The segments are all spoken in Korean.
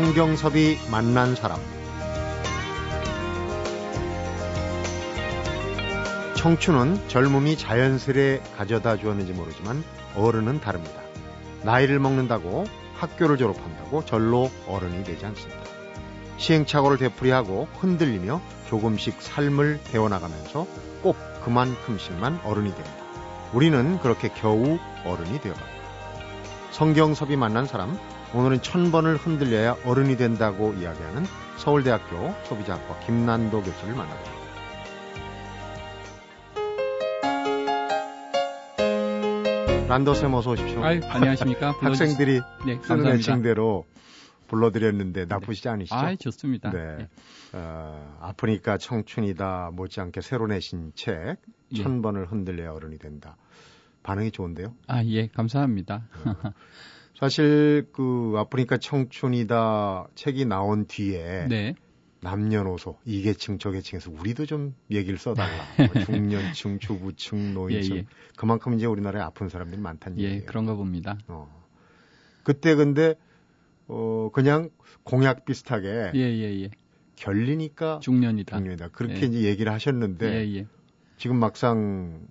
성경섭이 만난 사람 청춘은 젊음이 자연스레 가져다 주었는지 모르지만 어른은 다릅니다. 나이를 먹는다고 학교를 졸업한다고 절로 어른이 되지 않습니다. 시행착오를 되풀이하고 흔들리며 조금씩 삶을 배워나가면서 꼭 그만큼씩만 어른이 됩니다. 우리는 그렇게 겨우 어른이 되어갑니다. 성경섭이 만난 사람, 오늘은 천 번을 흔들려야 어른이 된다고 이야기하는 서울대학교 소비자학과 김난도 교수를 만납니다. 란더쌤 어서 오십시오. 아유, 안녕하십니까. 학생들이 네, 쓰는 애칭대로 불러드렸는데 나쁘시지 네. 않으시죠? 아, 좋습니다. 네. 네. 어, 아프니까 청춘이다 못지않게 새로 내신 책 예. 천번을 흔들려야 어른이 된다. 반응이 좋은데요? 아, 예, 감사합니다. 네. 사실 그 아프니까 청춘이다 책이 나온 뒤에 네. 남녀노소 이계층 저계층에서 우리도 좀 얘기를 써달라. 뭐 중년층, 주부층, 노인층 예, 예. 그만큼 이제 우리나라에 아픈 사람들이 많다는 예, 얘기예요. 그런가 봅니다. 어. 그때 근데 어 그냥 공약 비슷하게 예, 예, 예. 결리니까 중년이다. 중년이다. 그렇게 이제 얘기를 하셨는데 지금 막상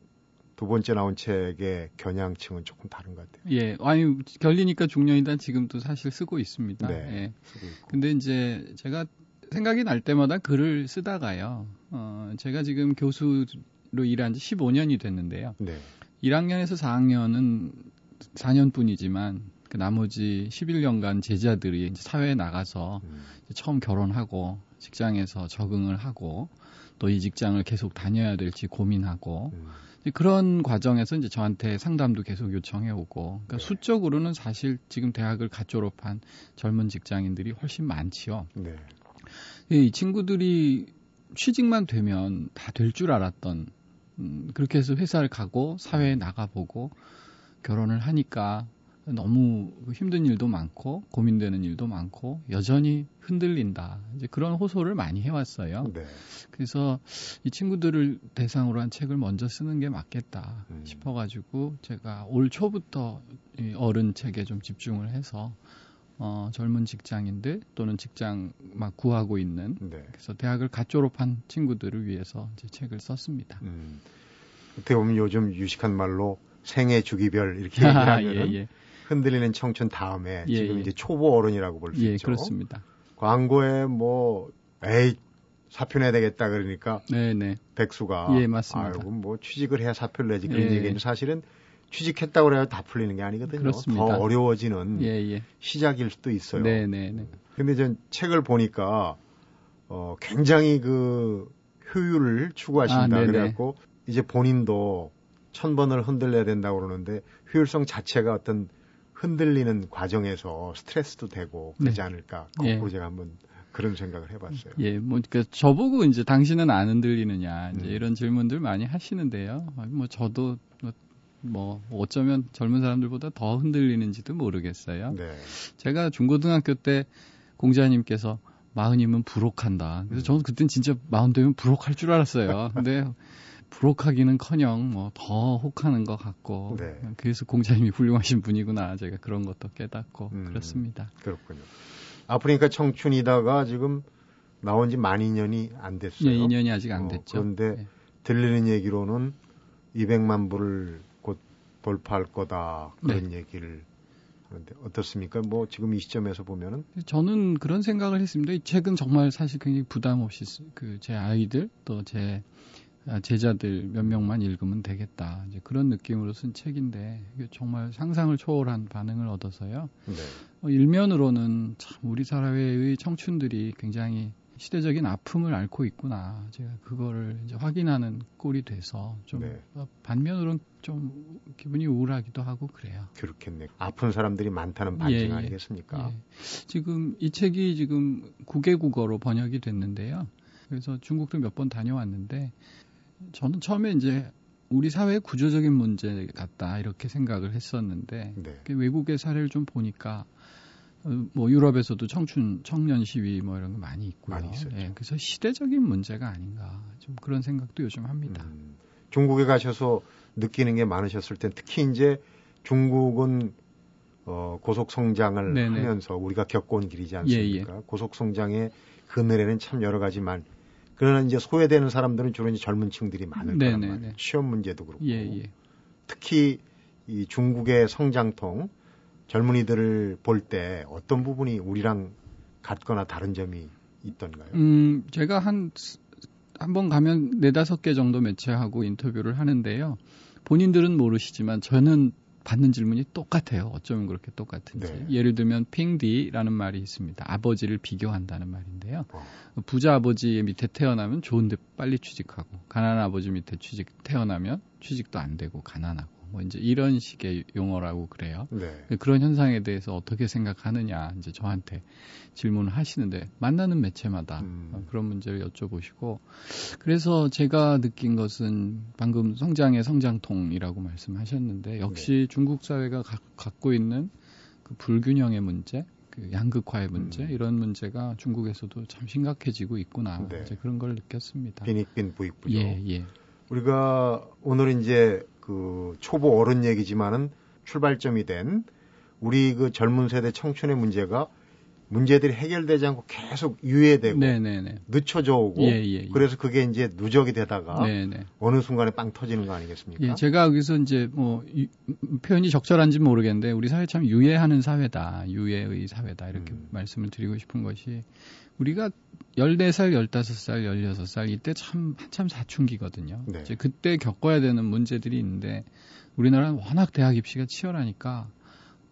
두 번째 나온 책의 겨냥층은 조금 다른 것 같아요. 예, 아니 결리니까 중년이다 지금도 사실 쓰고 있습니다. 네, 예. 쓰고 있고. 근데 이제 제가 생각이 날 때마다 글을 쓰다가요. 어, 제가 지금 교수로 일한 지 15년이 됐는데요. 네. 1학년에서 4학년은 4년뿐이지만 그 나머지 11년간 제자들이 이제 사회에 나가서 음. 처음 결혼하고 직장에서 적응을 하고 또 이 직장을 계속 다녀야 될지 고민하고 음. 그런 과정에서 이제 저한테 상담도 계속 요청해 오고 그러니까 네. 수적으로는 사실 지금 대학을 갓 졸업한 젊은 직장인들이 훨씬 많지요. 네. 이 친구들이 취직만 되면 다 될 줄 알았던 음, 그렇게 해서 회사를 가고 사회에 나가보고 결혼을 하니까 너무 힘든 일도 많고 고민되는 일도 많고 여전히 흔들린다. 이제 그런 호소를 많이 해왔어요. 네. 그래서 이 친구들을 대상으로 한 책을 먼저 쓰는 게 맞겠다 음. 싶어가지고 제가 올 초부터 이 어른 책에 좀 집중을 해서 어, 젊은 직장인들 또는 직장 막 구하고 있는 네. 그래서 대학을 갓 졸업한 친구들을 위해서 이제 책을 썼습니다. 음. 어떻게 보면 요즘 유식한 말로 생애 주기별 이렇게 얘기하면 예, 예. 흔들리는 청춘 다음에 예, 지금 예. 이제 초보 어른이라고 볼수 예, 있죠. 그렇습니다. 광고에 뭐 에이 사표 내야 되겠다 그러니까 네, 네. 백수가 예, 맞습니다. 아이고 뭐 취직을 해야 사표를 내지 그런 예. 얘기는 사실은 취직했다고 그래야 다 풀리는 게 아니거든요. 그렇습니다. 더 어려워지는 예, 예. 시작일 수도 있어요. 네, 네, 네. 근데 전 책을 보니까 어 굉장히 그 효율을 추구하신다 아, 네네. 그래갖고 이제 본인도 천 번을 흔들려야 된다고 그러는데 효율성 자체가 어떤 흔들리는 과정에서 스트레스도 되고 그러지 네. 않을까 거꾸로 예. 제가 한번 그런 생각을 해봤어요. 예, 뭐, 그, 저보고 이제 당신은 안 흔들리느냐, 이제 음. 이런 질문들 많이 하시는데요. 아, 뭐, 저도, 뭐, 뭐, 어쩌면 젊은 사람들보다 더 흔들리는지도 모르겠어요. 네. 제가 중고등학교 때 공자님께서 마흔이면 부록한다. 그래서 음. 저는 그땐 진짜 마흔 되면 부록할 줄 알았어요. 근데 부록하기는 커녕 뭐 더 혹하는 것 같고. 네. 그래서 공자님이 훌륭하신 분이구나. 제가 그런 것도 깨닫고 음. 그렇습니다. 그렇군요. 아프니까 청춘이다가 지금 나온 지 만 2년이 안 됐어요. 예, 2년이 아직 안 어, 됐죠. 그런데 예. 들리는 얘기로는 200만 부를 곧 돌파할 거다 네. 그런 얘기를 하는데 어떻습니까? 뭐 지금 이 시점에서 보면은 저는 그런 생각을 했습니다. 이 책은 정말 사실 굉장히 부담 없이 그 제 아이들 또 제 제자들 몇 명만 읽으면 되겠다. 이제 그런 느낌으로 쓴 책인데 정말 상상을 초월한 반응을 얻어서요. 네. 어, 일면으로는 참 우리 사회의 청춘들이 굉장히 시대적인 아픔을 앓고 있구나. 제가 그거를 이제 확인하는 꼴이 돼서 좀 네. 어, 반면으로는 좀 기분이 우울하기도 하고 그래요. 그렇겠네. 아픈 사람들이 많다는 반증 예, 예. 아니겠습니까? 예. 지금 이 책이 지금 9개 국어로 번역이 됐는데요. 그래서 중국도 몇 번 다녀왔는데 저는 처음에 이제 우리 사회의 구조적인 문제 같다 이렇게 생각을 했었는데 네. 그 외국의 사례를 좀 보니까 어, 뭐 유럽에서도 청춘 청년 시위 뭐 이런 거 많이 있고요. 많이. 예, 그래서 시대적인 문제가 아닌가 좀 그런 생각도 요즘 합니다. 음, 중국에 가셔서 느끼는 게 많으셨을 땐 특히 이제 중국은 어, 고속 성장을. 하면서 우리가 겪어온 길이지 않습니까? 예, 예. 고속 성장의 그늘에는 참 여러 가지 만 그러나 이제 소외되는 사람들은 주로 이제 젊은 층들이 많을 거란 네네네. 말이에요. 취업 문제도 그렇고 예, 예. 특히 이 중국의 성장통 젊은이들을 볼 때 어떤 부분이 우리랑 같거나 다른 점이 있던가요? 음, 제가 한, 한 번 가면 네다섯 개 정도 매체하고 인터뷰를 하는데요. 본인들은 모르시지만 저는 받는 질문이 똑같아요. 어쩌면 그렇게 똑같은지. 네. 예를 들면 핑디라는 말이 있습니다. 아버지를 비교한다는 말인데요. 어. 부자 아버지 밑에 태어나면 좋은데 빨리 취직하고 가난한 아버지 밑에 취직 태어나면 취직도 안 되고 가난하고 뭐 이제 이런 식의 용어라고 그래요. 네. 그런 현상에 대해서 어떻게 생각하느냐 이제 저한테 질문을 하시는데 만나는 매체마다 음. 어, 그런 문제를 여쭤보시고 그래서 제가 느낀 것은 방금 성장의 성장통이라고 말씀하셨는데 역시 중국 사회가 가- 갖고 있는 그 불균형의 문제, 그 양극화의 문제 음. 이런 문제가 중국에서도 참 심각해지고 있구나 네. 이제 그런 걸 느꼈습니다. 빈익빈 부익부죠. 예, 예. 우리가 오늘 이제 그 초보 어른 얘기지만은 출발점이 된 우리 그 젊은 세대 청춘의 문제가 문제들이 해결되지 않고 계속 유예되고 네, 네, 네. 늦춰져 오고 예, 예, 예. 그래서 그게 이제 누적이 되다가 네, 네. 어느 순간에 빵 터지는 거 아니겠습니까? 예, 제가 여기서 이제 뭐 유- 표현이 적절한지 모르겠는데 우리 사회 참 유예하는 사회다, 유예의 사회다 이렇게 음. 말씀을 드리고 싶은 것이 우리가 14살, 15살, 16살 이때 참 한참 사춘기거든요. 네. 이제 그때 겪어야 되는 문제들이 있는데 우리나라는 워낙 대학 입시가 치열하니까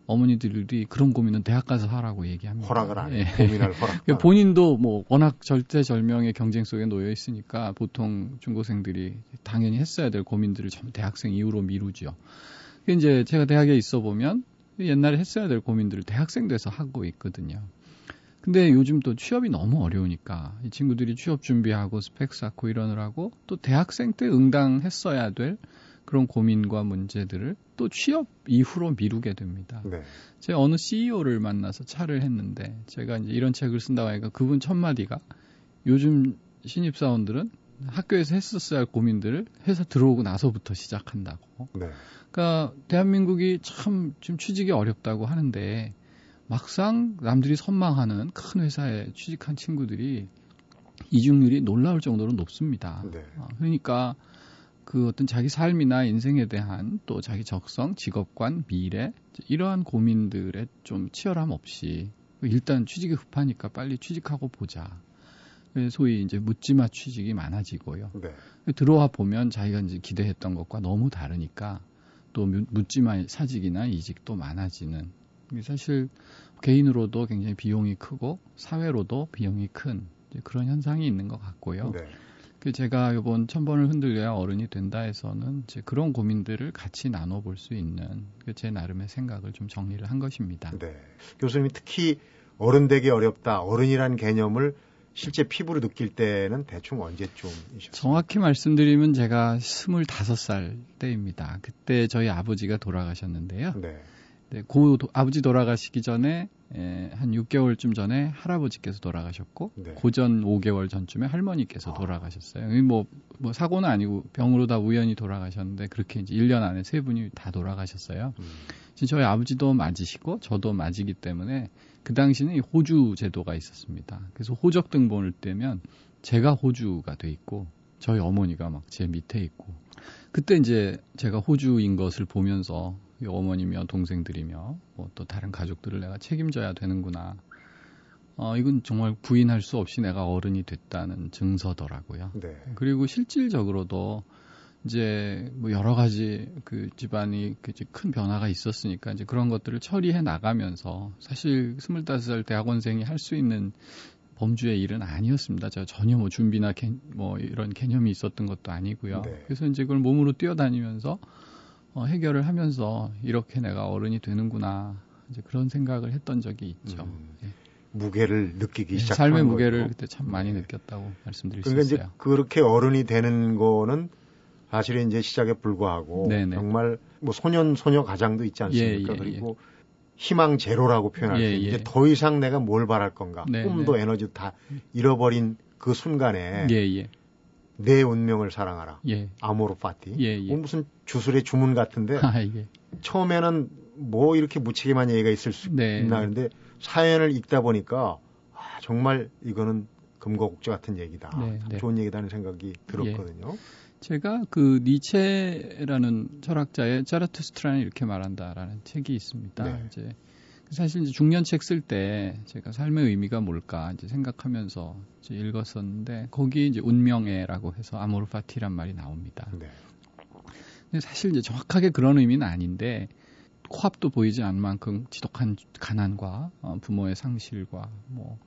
어머니들이 그런 고민은 대학 가서 하라고 얘기합니다. 허락을 안 해. 예. 고민할 허락. 그러니까 본인도 뭐 워낙 절대절명의 경쟁 속에 놓여 있으니까 보통 중고생들이 당연히 했어야 될 고민들을 전부 대학생 이후로 미루죠. 이제 제가 대학에 있어 보면 옛날에 했어야 될 고민들을 대학생 돼서 하고 있거든요. 근데 요즘 또 취업이 너무 어려우니까 이 친구들이 취업 준비하고 스펙 쌓고 이러느라고 또 대학생 때 응당했어야 될 그런 고민과 문제들을 또 취업 이후로 미루게 됩니다. 네. 제가 어느 CEO를 만나서 차를 했는데 제가 이제 이런 책을 쓴다고 하니까 그분 첫 마디가 요즘 신입사원들은 학교에서 했었어야 할 고민들을 회사 들어오고 나서부터 시작한다고. 네. 그러니까 대한민국이 참 지금 취직이 어렵다고 하는데 막상 남들이 선망하는 큰 회사에 취직한 친구들이 이중률이 놀라울 정도로 높습니다. 네. 아, 그러니까 그 어떤 자기 삶이나 인생에 대한 또 자기 적성, 직업관, 미래 이러한 고민들에 좀 치열함 없이 일단 취직이 급하니까 빨리 취직하고 보자. 그래서 소위 이제 묻지마 취직이 많아지고요. 네. 들어와 보면 자기가 이제 기대했던 것과 너무 다르니까 또 묻- 묻지마 사직이나 이직도 많아지는. 사실 개인으로도 굉장히 비용이 크고 사회로도 비용이 큰 그런 현상이 있는 것 같고요. 네. 그 제가 이번 천번을 흔들려야 어른이 된다에서는 이제 그런 고민들을 같이 나눠볼 수 있는 그제 나름의 생각을 좀 정리를 한 것입니다. 네. 교수님이 특히 어른 되기 어렵다. 어른이라는 개념을 실제 피부로 느낄 때는 대충 언제쯤이셨어요? 정확히 말씀드리면 제가 25살 때입니다. 그때 저희 아버지가 돌아가셨는데요. 네. 네, 고 도- 아버지 돌아가시기 전에 에, 한 6개월쯤 전에 할아버지께서 돌아가셨고 네. 고전 5개월 전쯤에 할머니께서 아. 돌아가셨어요. 이 뭐, 뭐 사고는 아니고 병으로 다 우연히 돌아가셨는데 그렇게 이제 1년 안에 세 분이 다 돌아가셨어요. 음. 지금 저희 아버지도 맞으시고 저도 맞이기 때문에 그 당시는 이 호주 제도가 있었습니다. 그래서 호적 등본을 떼면 제가 호주가 돼 있고 저희 어머니가 막 제 밑에 있고 그때 이제 제가 호주인 것을 보면서 이 어머니며 동생들이며 뭐 또 다른 가족들을 내가 책임져야 되는구나. 어, 이건 정말 부인할 수 없이 내가 어른이 됐다는 증서더라고요. 네. 그리고 실질적으로도 이제 뭐 여러 가지 그 집안이 그 이제 큰 변화가 있었으니까 이제 그런 것들을 처리해 나가면서 사실 25살 대학원생이 할 수 있는 범주의 일은 아니었습니다. 제가 전혀 뭐 준비나 개, 뭐 이런 개념이 있었던 것도 아니고요. 네. 그래서 이제 그걸 몸으로 뛰어다니면서 어, 해결을 하면서 이렇게 내가 어른이 되는구나. 이제 그런 생각을 했던 적이 있죠. 음. 예. 무게를 느끼기 네, 시작한 삶의 거죠. 무게를 그때 참 많이 네. 느꼈다고 말씀드릴 그러니까 수 이제 있어요. 그렇게 어른이 되는 거는 사실은 이제 시작에 불과하고 네네. 정말 뭐 소년 소녀 가장도 있지 않습니까? 예, 예, 그리고 희망 제로라고 표현할 예, 수 있는데 예. 더 이상 내가 뭘 바랄 건가? 네, 꿈도 네. 에너지도 다 잃어버린 그 순간에 예, 예, 내 운명을 사랑하라. 예, 아모르 파티. 예, 예. 뭐 무슨 주술의 주문 같은데 아, 예. 처음에는 뭐 이렇게 무책임한 얘기가 있을 수 네. 있나 그런데 사연을 읽다 보니까 아, 정말 이거는 금거국조 같은 얘기다. 네, 네. 좋은 얘기다는 생각이 들었거든요. 예. 제가 그 니체라는 철학자의 짜라투스트라는 이렇게 말한다라는 책이 있습니다. 네. 이제 사실 이제 중년 책 쓸 때 제가 삶의 의미가 뭘까 이제 생각하면서 이제 읽었었는데 거기 이제 운명애라고 해서 아모르파티란 말이 나옵니다. 네. 근데 사실 이제 정확하게 그런 의미는 아닌데 코앞도 보이지 않을 만큼 지독한 가난과 어, 부모의 상실과 뭐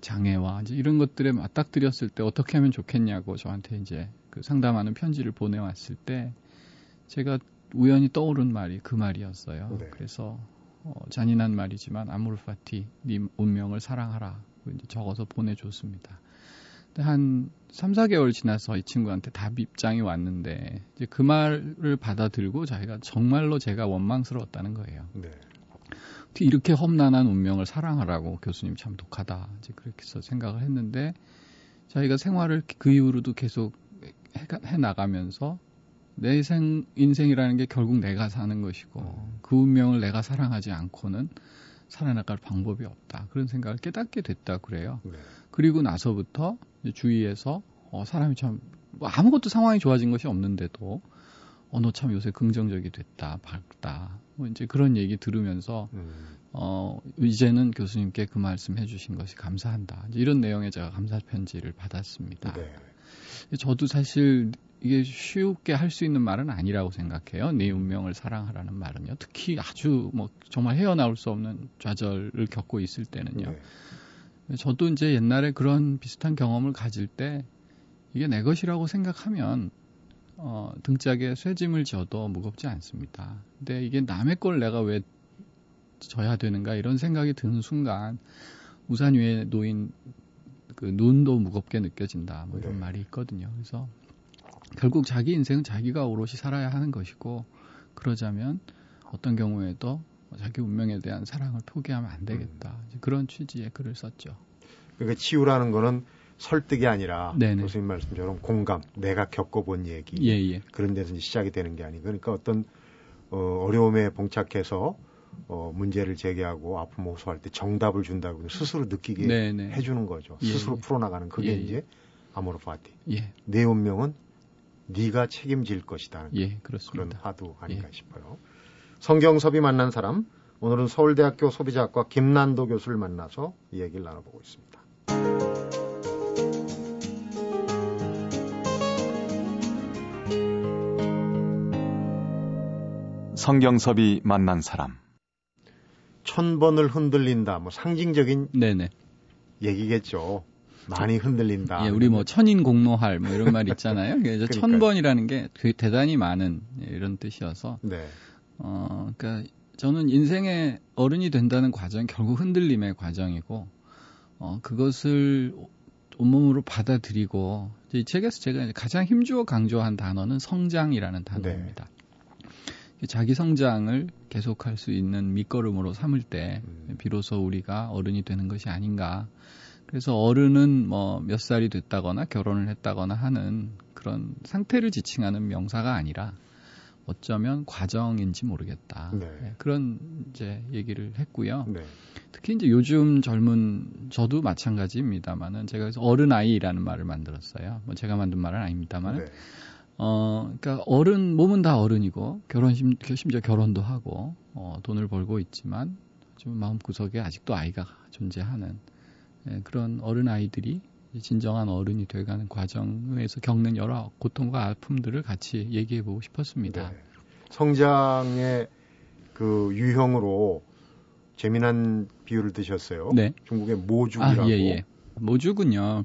장애와 이제 이런 것들에 맞닥뜨렸을 때 어떻게 하면 좋겠냐고 저한테 이제 그 상담하는 편지를 보내왔을 때 제가 우연히 떠오른 말이 그 말이었어요. 네. 그래서 어, 잔인한 말이지만 아무르파티 님 운명을 사랑하라 이제 적어서 보내줬습니다. 한 3, 4개월 지나서 이 친구한테 답 입장이 왔는데 이제 그 말을 받아들고 자기가 정말로 제가 원망스러웠다는 거예요. 네. 이렇게 험난한 운명을 사랑하라고 교수님 참 독하다. 이제 그렇게 해서 생각을 했는데 자기가 생활을 그 이후로도 계속 해, 해 나가면서 내 생, 인생이라는 게 결국 내가 사는 것이고 음. 그 운명을 내가 사랑하지 않고는 살아나갈 방법이 없다. 그런 생각을 깨닫게 됐다 그래요. 네. 그리고 나서부터 주위에서 어, 사람이 참 뭐 아무것도 상황이 좋아진 것이 없는데도 어, 너 참 요새 긍정적이 됐다, 밝다. 뭐 이제 그런 얘기 들으면서, 음. 어, 이제는 교수님께 그 말씀 해주신 것이 감사한다. 이런 내용의 제가 감사 편지를 받았습니다. 네. 저도 사실 이게 쉽게 할 수 있는 말은 아니라고 생각해요. 내 운명을 사랑하라는 말은요. 특히 아주 뭐 정말 헤어나올 수 없는 좌절을 겪고 있을 때는요. 네. 저도 이제 옛날에 그런 비슷한 경험을 가질 때 이게 내 것이라고 생각하면 어, 등짝에 쇠짐을 져도 무겁지 않습니다. 근데 이게 남의 걸 내가 왜 져야 되는가 이런 생각이 드는 순간 우산 위에 놓인 그 눈도 무겁게 느껴진다. 뭐 이런 네. 말이 있거든요. 그래서 결국 자기 인생은 자기가 오롯이 살아야 하는 것이고 그러자면 어떤 경우에도 자기 운명에 대한 사랑을 포기하면 안 되겠다. 음. 그런 취지의 글을 썼죠. 그러니까 치유라는 거는 설득이 아니라 네네. 교수님 말씀처럼 공감, 내가 겪어본 얘기 예, 예. 그런 데서 시작이 되는 게 아니고 그러니까 어떤 어, 어려움에 봉착해서 어, 문제를 제기하고 아픔 호소할 때 정답을 준다고 스스로 느끼게 네네. 해주는 거죠. 예, 스스로 예. 풀어나가는 그게 예, 예. 이제 아모르 파티. 내 운명은 네가 책임질 것이다. 예, 그렇습니다. 그런 화두 아닌가 싶어요. 성경섭이 만난 사람 오늘은 서울대학교 소비자학과 김난도 교수를 만나서 이 얘기를 나눠보고 있습니다. 성경섭이 만난 사람. 천 번을 흔들린다. 뭐 상징적인 네네. 얘기겠죠. 많이 흔들린다. 예, 우리 뭐 천인 공노할 뭐 이런 말 있잖아요. 그래서 천 번이라는 게 대단히 많은 이런 뜻이어서. 네. 어, 그러니까 저는 인생의 어른이 된다는 과정 결국 흔들림의 과정이고, 어, 그것을 온몸으로 받아들이고, 이 책에서 제가 가장 힘주어 강조한 단어는 성장이라는 단어입니다. 네. 자기 성장을 계속할 수 있는 밑거름으로 삼을 때 음. 비로소 우리가 어른이 되는 것이 아닌가. 그래서 어른은 뭐 몇 살이 됐다거나 결혼을 했다거나 하는 그런 상태를 지칭하는 명사가 아니라 어쩌면 과정인지 모르겠다. 네. 네 그런 이제 얘기를 했고요. 네. 특히 이제 요즘 젊은 저도 마찬가지입니다만은 제가 그래서 어른 아이라는 말을 만들었어요. 뭐 제가 만든 말은 아닙니다만 네. 어, 그러니까 어른 몸은 다 어른이고 결혼 심, 심지어 결혼도 하고 어, 돈을 벌고 있지만 좀 마음 구석에 아직도 아이가 존재하는 예, 그런 어른 아이들이 진정한 어른이 돼가는 과정에서 겪는 여러 고통과 아픔들을 같이 얘기해 보고 싶었습니다. 네. 성장의 그 유형으로 재미난 비유를 드셨어요. 네. 중국의 모죽이라고. 아, 예, 예. 모죽은요.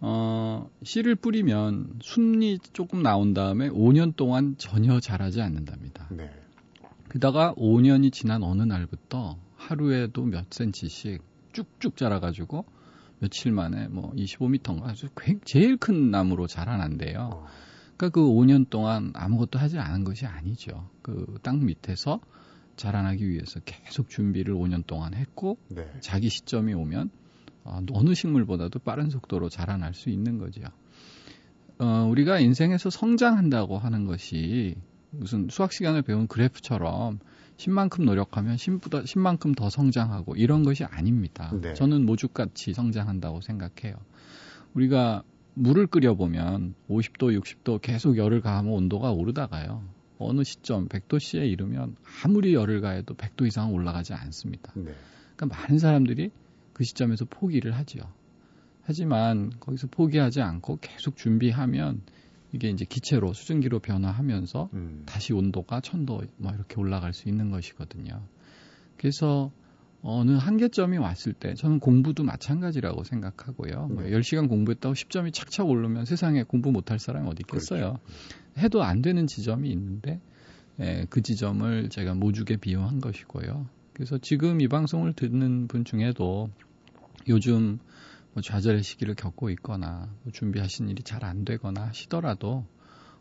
어, 씨를 뿌리면 순이 조금 나온 다음에 5년 동안 전혀 자라지 않는답니다. 네. 그다가 5년이 지난 어느 날부터 하루에도 몇 센치씩 쭉쭉 자라가지고 며칠 만에 뭐 25m인가 아주 제일 큰 나무로 자라난대요. 어. 그러니까 그 5년 동안 아무것도 하지 않은 것이 아니죠. 그 땅 밑에서 자라나기 위해서 계속 준비를 5년 동안 했고 네. 자기 시점이 오면 어, 어느 식물보다도 빠른 속도로 자라날 수 있는 거죠. 어, 우리가 인생에서 성장한다고 하는 것이 무슨 수학 시간을 배운 그래프처럼 10만큼 노력하면 10보다 10만큼 더 성장하고 이런 것이 아닙니다. 네. 저는 모죽같이 성장한다고 생각해요. 우리가 물을 끓여 보면 50도, 60도 계속 열을 가하면 온도가 오르다가요. 어느 시점 100도씨에 이르면 아무리 열을 가해도 100도 이상 올라가지 않습니다. 네. 그러니까 많은 사람들이 그 시점에서 포기를 하지요. 하지만 거기서 포기하지 않고 계속 준비하면 이게 이제 기체로 수증기로 변화하면서 음. 다시 온도가 천도 뭐 이렇게 올라갈 수 있는 것이거든요. 그래서 어느 한계점이 왔을 때 저는 공부도 마찬가지라고 생각하고요. 뭐 네. 10시간 공부했다고 10점이 착착 오르면 세상에 공부 못할 사람이 어디 있겠어요. 해도 안 되는 지점이 있는데 예, 그 지점을 제가 모죽에 비유한 것이고요. 그래서 지금 이 방송을 듣는 분 중에도 요즘 뭐 좌절의 시기를 겪고 있거나 뭐 준비하신 일이 잘 안 되거나 하시더라도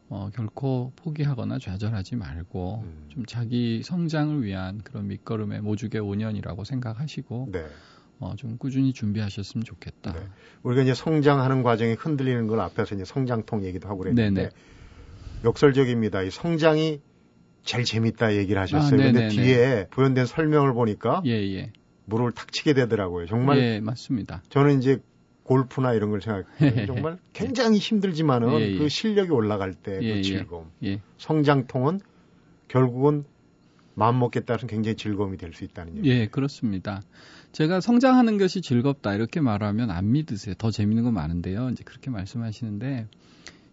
어, 결코 포기하거나 좌절하지 말고 음. 좀 자기 성장을 위한 그런 밑거름의 모죽의 5년이라고 생각하시고 네. 어, 좀 꾸준히 준비하셨으면 좋겠다. 네. 우리가 이제 성장하는 과정이 흔들리는 걸 앞에서 이제 성장통 얘기도 하고 그랬는데 네네. 역설적입니다. 이 성장이 제일 재밌다 얘기를 하셨어요. 아, 근데. 뒤에 부연된 설명을 보니까 예, 예. 물을 탁 치게 되더라고요. 정말 예, 맞습니다. 저는 이제 골프나 이런 걸 생각해요. 정말 굉장히 힘들지만은 예, 예. 그 실력이 올라갈 때그 예, 예. 즐거움. 예. 성장통은 결국은 마음 먹기에 따라서 굉장히 즐거움이 될 수 있다는 얘기. 예, 그렇습니다. 제가 성장하는 것이 즐겁다 이렇게 말하면 안 믿으세요. 더 재밌는 거 많은데요. 이제 그렇게 말씀하시는데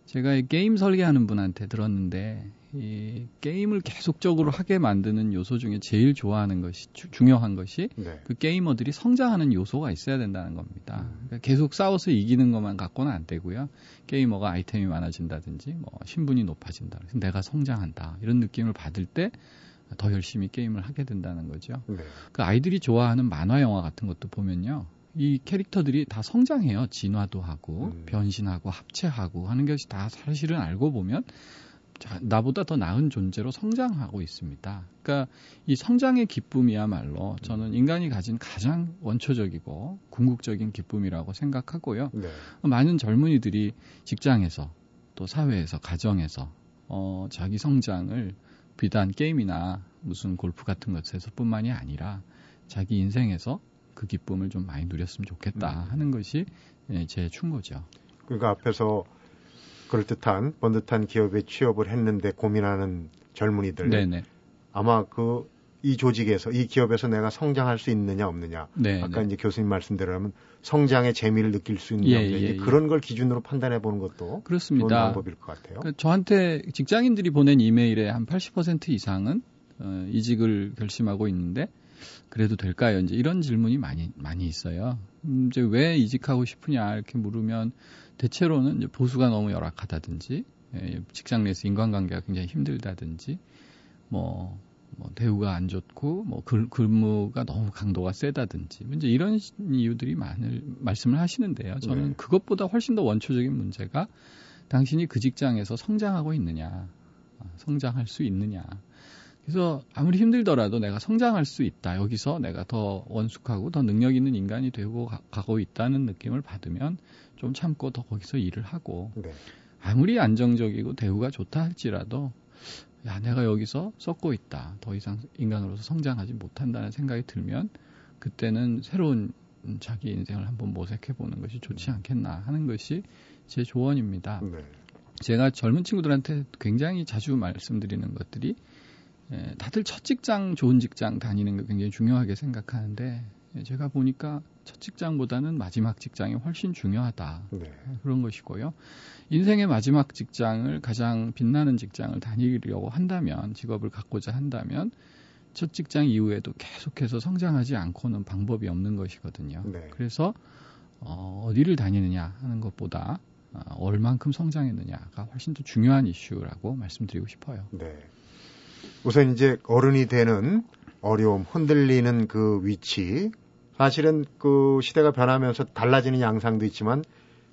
제가 이 게임 설계하는 분한테 들었는데 이 게임을 계속적으로 하게 만드는 요소 중에 제일 좋아하는 것이 주- 중요한 것이 네. 그 게이머들이 성장하는 요소가 있어야 된다는 겁니다. 그러니까 계속 싸워서 이기는 것만 갖고는 안 되고요. 게이머가 아이템이 많아진다든지 뭐 신분이 높아진다. 그래서 내가 성장한다. 이런 느낌을 받을 때 더 열심히 게임을 하게 된다는 거죠. 네. 그 아이들이 좋아하는 만화 영화 같은 것도 보면요. 이 캐릭터들이 다 성장해요. 진화도 하고 음. 변신하고 합체하고 하는 것이 다 사실은 알고 보면 자, 나보다 더 나은 존재로 성장하고 있습니다. 그러니까 이 성장의 기쁨이야말로 저는 인간이 가진 가장 원초적이고 궁극적인 기쁨이라고 생각하고요. 네. 많은 젊은이들이 직장에서 또 사회에서 가정에서 어, 자기 성장을 비단 게임이나 무슨 골프 같은 것에서뿐만이 아니라 자기 인생에서 그 기쁨을 좀 많이 누렸으면 좋겠다 음. 하는 것이 예, 제 충고죠. 그러니까 앞에서 그럴듯한 번듯한 기업에 취업을 했는데 고민하는 젊은이들 네네. 아마 그 이 조직에서 이 기업에서 내가 성장할 수 있느냐 없느냐 네. 아까 네. 이제 교수님 말씀대로라면 성장의 재미를 느낄 수 있느냐 예, 없느냐 예, 예. 그런 걸 기준으로 판단해 보는 것도 좋은 그렇습니다. 방법일 것 같아요. 그 저한테 직장인들이 보낸 이메일의 한 80% 이상은 어, 이직을 결심하고 있는데 그래도 될까요? 이제 이런 질문이 많이 많이 있어요. 음, 이제 왜 이직하고 싶으냐 이렇게 물으면 대체로는 보수가 너무 열악하다든지 예, 직장 내에서 인간관계가 굉장히 힘들다든지 뭐, 뭐 대우가 안 좋고 뭐 글- 근무가 너무 강도가 세다든지 이제 이런 시- 이유들이 많을 말씀을 하시는데요. 저는 네. 그것보다 훨씬 더 원초적인 문제가 당신이 그 직장에서 성장하고 있느냐, 아, 성장할 수 있느냐. 그래서 아무리 힘들더라도 내가 성장할 수 있다. 여기서 내가 더 원숙하고 더 능력 있는 인간이 되고 가, 가고 있다는 느낌을 받으면 좀 참고 더 거기서 일을 하고 네. 아무리 안정적이고 대우가 좋다 할지라도 야 내가 여기서 썩고 있다. 더 이상 인간으로서 성장하지 못한다는 생각이 들면 그때는 새로운 자기 인생을 한번 모색해 보는 것이 좋지 않겠나 하는 것이 제 조언입니다. 네. 제가 젊은 친구들한테 굉장히 자주 말씀드리는 것들이 예, 다들 첫 직장 좋은 직장 다니는 거 굉장히 중요하게 생각하는데 예, 제가 보니까 첫 직장보다는 마지막 직장이 훨씬 중요하다 네. 그런 것이고요. 인생의 마지막 직장을 가장 빛나는 직장을 다니려고 한다면 직업을 갖고자 한다면 첫 직장 이후에도 계속해서 성장하지 않고는 방법이 없는 것이거든요. 네. 그래서 어, 어디를 다니느냐 하는 것보다 어, 얼만큼 성장했느냐가 훨씬 더 중요한 이슈라고 말씀드리고 싶어요. 네. 우선 이제 어른이 되는 어려움, 흔들리는 그 위치. 사실은 그 시대가 변하면서 달라지는 양상도 있지만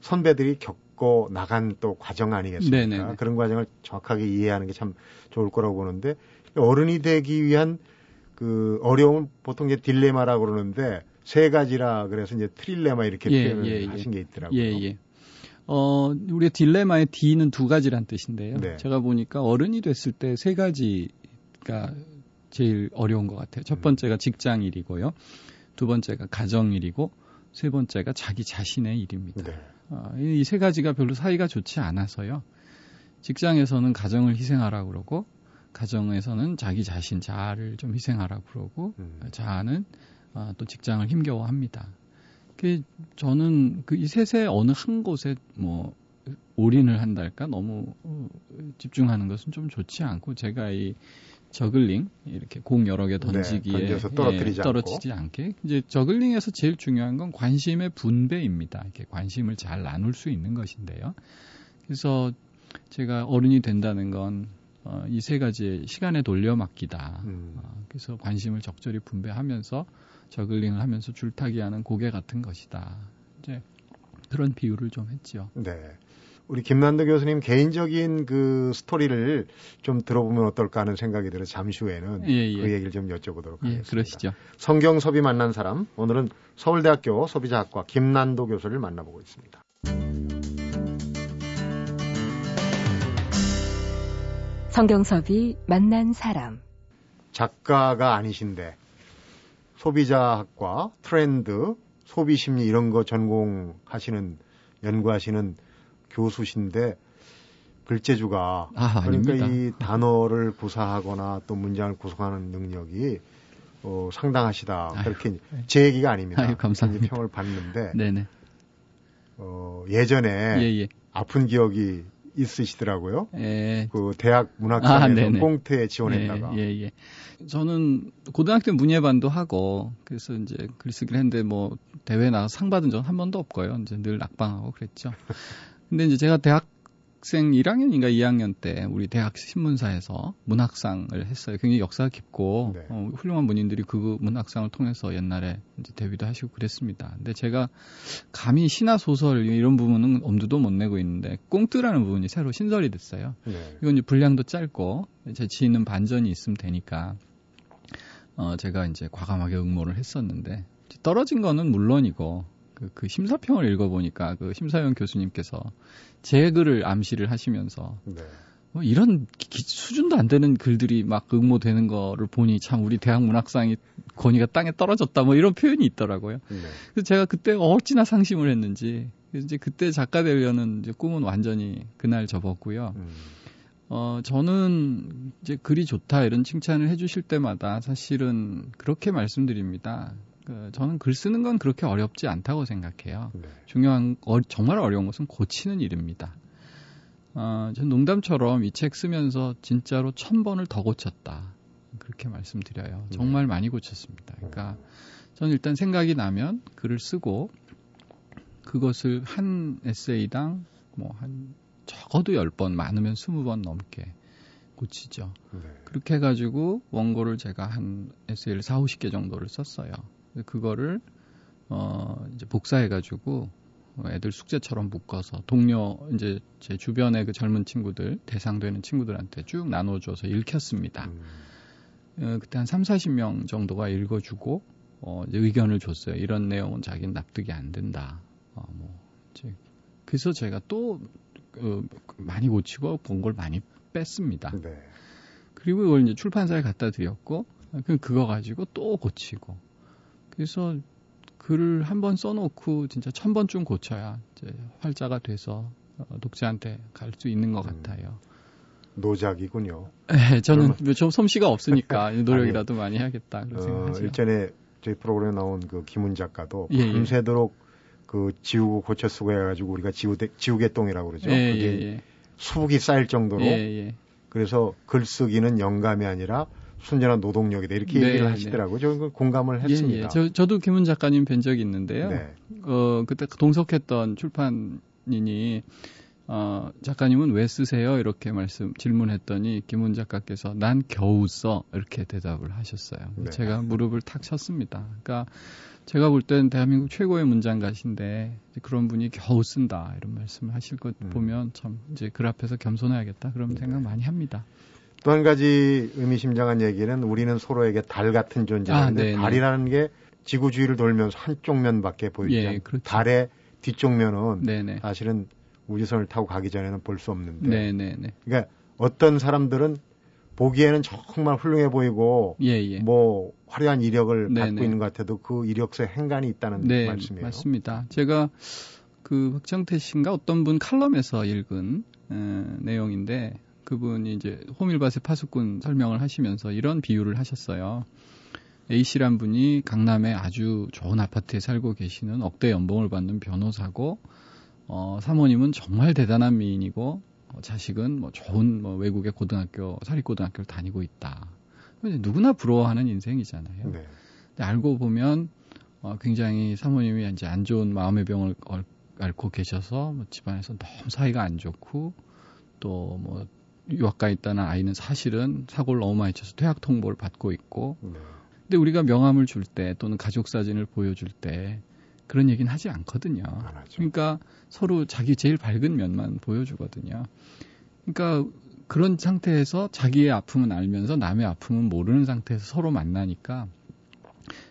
선배들이 겪고 나간 또 과정 아니겠습니까? 네네네. 그런 과정을 정확하게 이해하는 게 참 좋을 거라고 보는데 어른이 되기 위한 그 어려움은 보통 이제 딜레마라고 그러는데 세 가지라 그래서 이제 트릴레마 이렇게 예, 표현을 예, 예. 하신 게 있더라고요. 예, 예. 어, 우리의 딜레마의 D는 두 가지란 뜻인데요. 네. 제가 보니까 어른이 됐을 때 세 가지가 제일 어려운 것 같아요. 첫 음. 번째가 직장 일이고요. 두 번째가 가정 일이고, 세 번째가 자기 자신의 일입니다. 네. 어, 이세 가지가 별로 사이가 좋지 않아서요. 직장에서는 가정을 희생하라고 그러고, 가정에서는 자기 자신, 자아를 좀 희생하라고 그러고, 음. 자아는 어, 또 직장을 힘겨워합니다. 그 저는 그 이 셋의 어느 한 곳에 뭐 올인을 한달까 너무 어, 집중하는 것은 좀 좋지 않고 제가 이 저글링 이렇게 공 여러 개 던지기에 네, 떨어뜨리지 예, 떨어지지 않게 이제 저글링에서 제일 중요한 건 관심의 분배입니다. 이렇게 관심을 잘 나눌 수 있는 것인데요. 그래서 제가 어른이 된다는 건 어, 이 세 가지의 시간에 돌려막기다. 음. 어, 그래서 관심을 적절히 분배하면서 저글링을 하면서 줄타기하는 고개 같은 것이다. 이제 그런 비유를 좀 했죠. 네. 우리 김난도 교수님 개인적인 그 스토리를 좀 들어보면 어떨까 하는 생각이 들어 잠시 후에는 예, 예. 그 얘기를 좀 여쭤보도록 예, 하겠습니다. 그러시죠. 성경섭이 만난 사람 오늘은 서울대학교 소비자학과 김난도 교수를 만나보고 있습니다. 성경섭이 만난 사람. 작가가 아니신데 소비자학과 트렌드 소비 심리 이런 거 전공하시는 연구하시는 교수신데 글재주가 아, 그러니까 아닙니다. 이 단어를 구사하거나 또 문장을 구성하는 능력이 어, 상당하시다. 아유, 그렇게 제 얘기가 아닙니다. 아유, 감사합니다. 평을 봤는데 네네. 어, 예전에 예, 예. 아픈 기억이 있으시더라고요. 예. 그 대학 아, 문학상에서 네네. 꽁트에 지원했다가 예, 예, 예. 저는 고등학교 때 문예반도 하고 그래서 이제 글쓰기를 했는데 뭐 대회 나가 상 받은 적은 한 번도 없고요. 이제 늘 낙방하고 그랬죠. 근데 이제 제가 대학생 1학년인가 2학년 때 우리 대학 신문사에서 문학상을 했어요. 굉장히 역사가 깊고 네. 어, 훌륭한 문인들이 그 문학상을 통해서 옛날에 이제 데뷔도 하시고 그랬습니다. 근데 제가 감히 신화 소설 이런 부분은 엄두도 못 내고 있는데 꽁트라는 부분이 새로 신설이 됐어요. 네. 이건 이제 분량도 짧고 재치 있는 반전이 있으면 되니까 어 제가 이제 과감하게 응모를 했었는데 떨어진 거는 물론이고 그, 그 심사평을 읽어보니까 그 심사위원 교수님께서 제 글을 암시를 하시면서 네. 뭐 이런 기- 수준도 안 되는 글들이 막 응모되는 거를 보니 참 우리 대학 문학상이 권위가 땅에 떨어졌다 뭐 이런 표현이 있더라고요. 네. 그래서 제가 그때 어찌나 상심을 했는지 이제 그때 작가 되려는 이제 꿈은 완전히 그날 접었고요. 음. 어, 저는 이제 글이 좋다 이런 칭찬을 해주실 때마다 사실은 그렇게 말씀드립니다. 그, 저는 글 쓰는 건 그렇게 어렵지 않다고 생각해요. 네. 중요한, 어, 정말 어려운 것은 고치는 일입니다. 어, 전 농담처럼 이 책 쓰면서 진짜로 천 번을 더 고쳤다. 그렇게 말씀드려요. 정말 많이 고쳤습니다. 그러니까 저는 일단 생각이 나면 글을 쓰고 그것을 한 에세이당 뭐 한 적어도 10번, 많으면 20번 넘게 고치죠. 네. 그렇게 해가지고 원고를 제가 한 에세이를 4, 50개 정도를 썼어요. 그거를 어 이제 복사해 가지고 어, 애들 숙제처럼 묶어서 동료 이제 제 주변의 그 젊은 친구들 대상되는 친구들한테 쭉 나눠줘서 읽혔습니다. 음. 어, 그때 한 3, 40명 정도가 읽어주고 어, 이제 의견을 줬어요. 이런 내용은 자기는 납득이 안 된다. 어, 뭐 이제 그래서 제가 또 어, 많이 고치고 본 걸 많이 뺐습니다. 네. 그리고 이걸 이제 출판사에 갖다 드렸고 그 그거 가지고 또 고치고 그래서 글을 한 번 써놓고 진짜 천 번쯤 고쳐야 이제 활자가 돼서 어, 독자한테 갈 수 있는 것 음. 같아요. 노작이군요. 네, 저는 좀 솜씨가 없으니까 노력이라도 많이 해야겠다 그런 어, 생각하죠. 일전에 저희 프로그램에 나온 그 김훈 작가도 예, 예. 밤새도록 그 지우고 고쳐 쓰고 해가지고 우리가 지우개, 지우개 똥이라고 그러죠. 예, 그게 예, 예. 수북이 쌓일 정도로 예, 예. 그래서 글쓰기는 영감이 아니라 순전한 노동력이다 이렇게 네, 얘기를 네. 하시더라고요. 저는 그 공감을 예, 했습니다. 예. 저, 저도 김훈 작가님 뵌 적이 있는데요. 네. 어, 그때 동석했던 출판인이 어, 작가님은 왜 쓰세요? 이렇게 말씀 질문했더니 김훈 작가께서 난 겨우 써 이렇게 대답을 하셨어요. 네. 제가 무릎을 탁 쳤습니다. 그러니까 제가 볼 때는 대한민국 최고의 문장가신데 그런 분이 겨우 쓴다 이런 말씀을 하실 것 음. 보면 참 이제 글 앞에서 겸손해야겠다 그런 네. 생각 많이 합니다. 또 한 가지 의미심장한 얘기는 우리는 서로에게 달 같은 아, 존재인데 네, 네. 달이라는 게 지구 주위를 돌면서 한쪽 면밖에 보이지 예, 않고 그렇죠. 달의 뒤쪽 면은 네네. 사실은 우주선을 타고 가기 전에는 볼 수 없는데. 네네네. 그러니까 어떤 사람들은 보기에는 정말 훌륭해 보이고 예, 예. 뭐 화려한 이력을 네네. 갖고 있는 것 같아도 그 이력서에 행간이 있다는 네, 말씀이에요. 맞습니다. 제가 그 박정태 씨인가 어떤 분 칼럼에서 읽은 어, 내용인데 그분이 이제 호밀밭의 파수꾼 설명을 하시면서 이런 비유를 하셨어요. A 씨란 분이 강남에 아주 좋은 아파트에 살고 계시는 억대 연봉을 받는 변호사고 어, 사모님은 정말 대단한 미인이고 어, 자식은 뭐 좋은 뭐 외국의 고등학교 사립고등학교를 다니고 있다. 누구나 부러워하는 인생이잖아요. 네. 근데 알고 보면 어, 굉장히 사모님이 이제 안 좋은 마음의 병을 얼- 앓고 계셔서 뭐 집안에서 너무 사이가 안 좋고 또뭐 유학 가 있다는 아이는 사실은 사고를 너무 많이 쳐서 퇴학 통보를 받고 있고 네. 근데 우리가 명함을 줄 때 또는 가족 사진을 보여줄 때 그런 얘기는 하지 않거든요. 그러니까 서로 자기 제일 밝은 면만 보여주거든요. 그러니까 그런 상태에서 자기의 아픔은 알면서 남의 아픔은 모르는 상태에서 서로 만나니까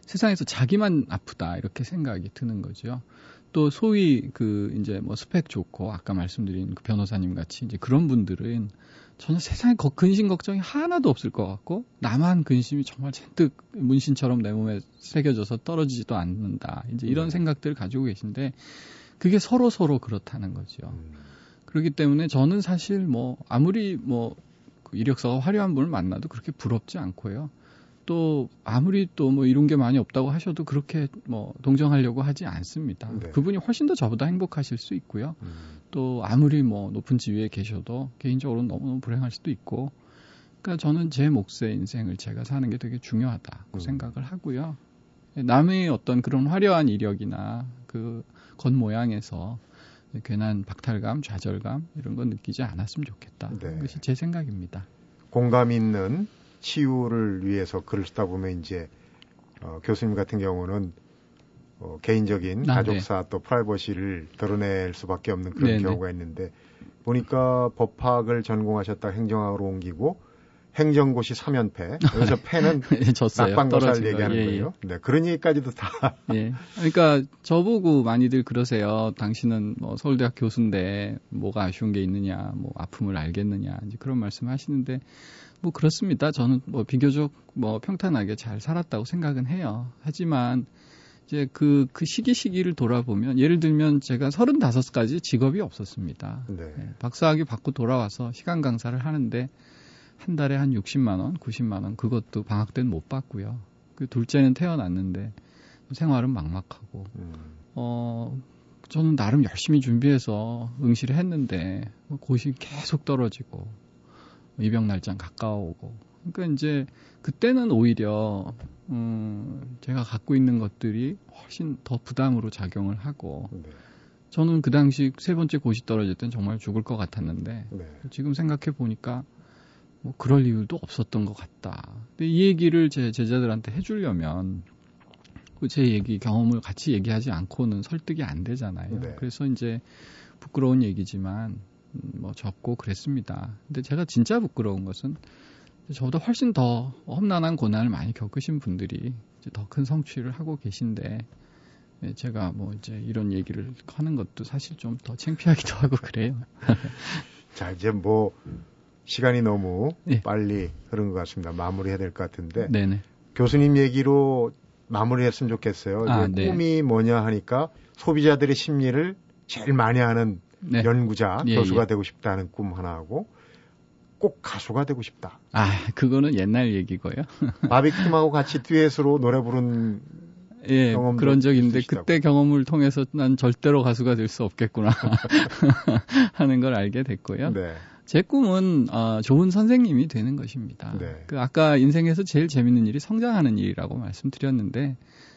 세상에서 자기만 아프다 이렇게 생각이 드는 거죠. 또 소위 그 이제 뭐 스펙 좋고 아까 말씀드린 그 변호사님 같이 이제 그런 분들은 저는 세상에 거- 근심 걱정이 하나도 없을 것 같고 나만 근심이 정말 잔뜩 문신처럼 내 몸에 새겨져서 떨어지지도 않는다. 이제 이런 네. 생각들을 가지고 계신데 그게 서로 서로 그렇다는 거죠. 음. 그렇기 때문에 저는 사실 뭐 아무리 뭐그 이력서가 화려한 분을 만나도 그렇게 부럽지 않고요. 또 아무리 또 뭐 이룬 게 많이 없다고 하셔도 그렇게 뭐 동정하려고 하지 않습니다. 네. 그분이 훨씬 더 저보다 행복하실 수 있고요. 음. 또 아무리 뭐 높은 지위에 계셔도 개인적으로는 너무너무 불행할 수도 있고 그러니까 저는 제 몫의 인생을 제가 사는 게 되게 중요하다고 음. 생각을 하고요. 남의 어떤 그런 화려한 이력이나 그 겉모양에서 괜한 박탈감, 좌절감 이런 건 느끼지 않았으면 좋겠다. 네. 그것이 제 생각입니다. 공감 있는 치유를 위해서 글을 쓰다 보면 이제 어, 교수님 같은 경우는 어, 개인적인 아, 가족사 또 프라이버시를 드러낼 수밖에 없는 그런 네네. 경우가 있는데 보니까 법학을 전공하셨다 행정학으로 옮기고 행정고시 3연패 그래서 패는 졌어요. 낙방고사를. 얘기하는 예, 예. 거예요. 네, 그런 얘기까지도 다 예. 그러니까 저보고 많이들 그러세요. 당신은 뭐 서울대학 교수인데 뭐가 아쉬운 게 있느냐, 뭐 아픔을 알겠느냐, 이제 그런 말씀 하시는데 뭐 그렇습니다. 저는 뭐 비교적 뭐 평탄하게 잘 살았다고 생각은 해요. 하지만 이제 그, 그 시기 시기를 돌아보면 예를 들면 제가 35까지 직업이 없었습니다. 네. 예, 박사학위 받고 돌아와서 시간 강사를 하는데 한 달에 한 60만 원, 90만 원 그것도 방학 때는 못 받고요. 그 둘째는 태어났는데 생활은 막막하고 음, 어 저는 나름 열심히 준비해서 응시를 했는데 뭐 고시 계속 떨어지고 입영 날짜 가까워오고 그러니까 이제 그때는 오히려 음 제가 갖고 있는 것들이 훨씬 더 부담으로 작용을 하고 네. 저는 그 당시 세 번째 고시 떨어질 땐 정말 죽을 것 같았는데 네. 지금 생각해 보니까 뭐 그럴 이유도 없었던 것 같다. 근데 이 얘기를 제 제자들한테 해주려면 그제 얘기 경험을 같이 얘기하지 않고는 설득이 안 되잖아요. 네. 그래서 이제 부끄러운 얘기지만 음, 뭐 접고 그랬습니다. 근데 제가 진짜 부끄러운 것은 저보다 훨씬 더 험난한 고난을 많이 겪으신 분들이 더 큰 성취를 하고 계신데 예, 제가 뭐 이제 이런 얘기를 하는 것도 사실 좀 더 창피하기도 하고 그래요. 자 이제 뭐 시간이 너무 예. 빨리 흐른 것 같습니다. 마무리해야 될 것 같은데 네네. 교수님 얘기로 마무리했으면 좋겠어요. 아, 네. 꿈이 뭐냐 하니까 소비자들의 심리를 제일 많이 하는 네. 연구자, 예, 교수가 예. 되고 싶다는 꿈 하나하고 꼭 가수가 되고 싶다. 아, 그거는 옛날 얘기고요. 바비킴하고 같이 듀엣으로 노래 부른 예, 그런 적 있는데 있으시다고. 그때 경험을 통해서 난 절대로 가수가 될 수 없겠구나 하는 걸 알게 됐고요. 네. 제 꿈은 어, 좋은 선생님이 되는 것입니다. 네. 그 아까 인생에서 제일 재밌는 일이 성장하는 일이라고 말씀드렸는데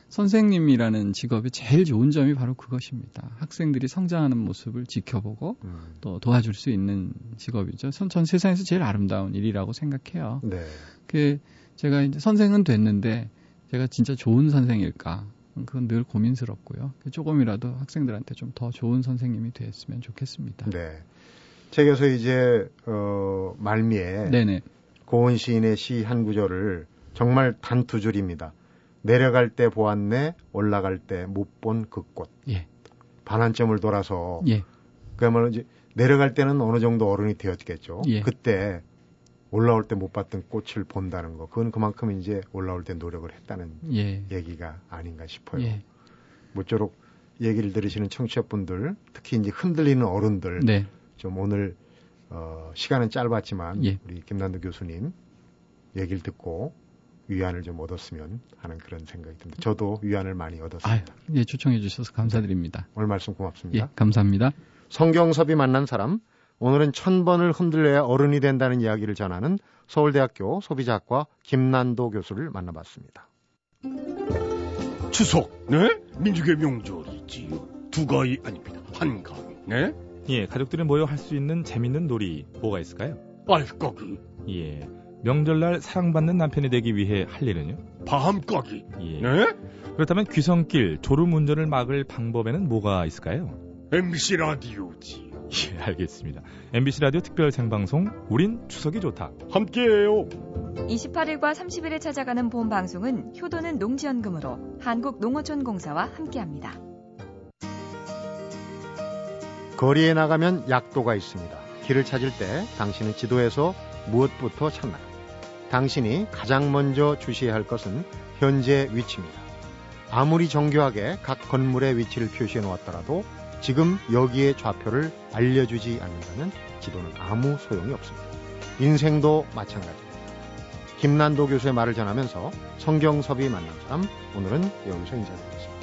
선생님이라는 직업의 제일 좋은 점이 바로 그것입니다. 학생들이 성장하는 모습을 지켜보고 음, 또 도와줄 수 있는 직업이죠. 전, 전 세상에서 제일 아름다운 일이라고 생각해요. 네. 그 제가 이제 선생은 됐는데 제가 진짜 좋은 선생일까? 그건 늘 고민스럽고요. 조금이라도 학생들한테 좀 더 좋은 선생님이 됐으면 좋겠습니다. 네. 책에서 이제 어, 말미에 네네. 고은 시인의 시 한 구절을 정말 단 두 줄입니다. 내려갈 때 보았네, 올라갈 때 못 본 그 꽃. 예. 반환점을 돌아서 예. 그야말로 이제 내려갈 때는 어느 정도 어른이 되었겠죠. 예. 그때 올라올 때 못 봤던 꽃을 본다는 거, 그건 그만큼 이제 올라올 때 노력을 했다는 예. 얘기가 아닌가 싶어요. 예. 모쪼록 얘기를 들으시는 청취자분들, 특히 이제 흔들리는 어른들, 네. 좀 오늘 어, 시간은 짧았지만 예. 우리 김난도 교수님 얘기를 듣고 위안을 좀 얻었으면 하는 그런 생각이 듭니다. 저도 위안을 많이 얻었습니다. 예, 초청해 주셔서 감사드립니다. 오늘 말씀 고맙습니다. 예, 감사합니다. 성경섭이 만난 사람 오늘은 천 번을 흔들려야 어른이 된다는 이야기를 전하는 서울대학교 소비자학과 김난도 교수를 만나봤습니다. 추석, 네? 민족의 명절이지요. 두 가위 아닙니다. 한 가위, 네? 예, 가족들이 모여 할 수 있는 재밌는 놀이 뭐가 있을까요? 빨까기, 예, 명절날 사랑받는 남편이 되기 위해 할 일은요? 밤까기, 예. 네? 그렇다면 귀성길 졸음 운전을 막을 방법에는 뭐가 있을까요? MBC 라디오지. 예, 알겠습니다. MBC 라디오 특별 생방송 우린 추석이 좋다. 함께해요. 28일과 30일에 찾아가는 본 방송은 효도는 농지연금으로 한국농어촌공사와 함께합니다. 거리에 나가면 약도가 있습니다. 길을 찾을 때 당신은 지도에서 무엇부터 찾나요? 당신이 가장 먼저 주시해야 할 것은 현재 위치입니다. 아무리 정교하게 각 건물의 위치를 표시해 놓았더라도 지금 여기에 좌표를 알려주지 않는다면 지도는 아무 소용이 없습니다. 인생도 마찬가지입니다. 김난도 교수의 말을 전하면서 성경섭이 만난 사람 오늘은 여기서 인사드리겠습니다.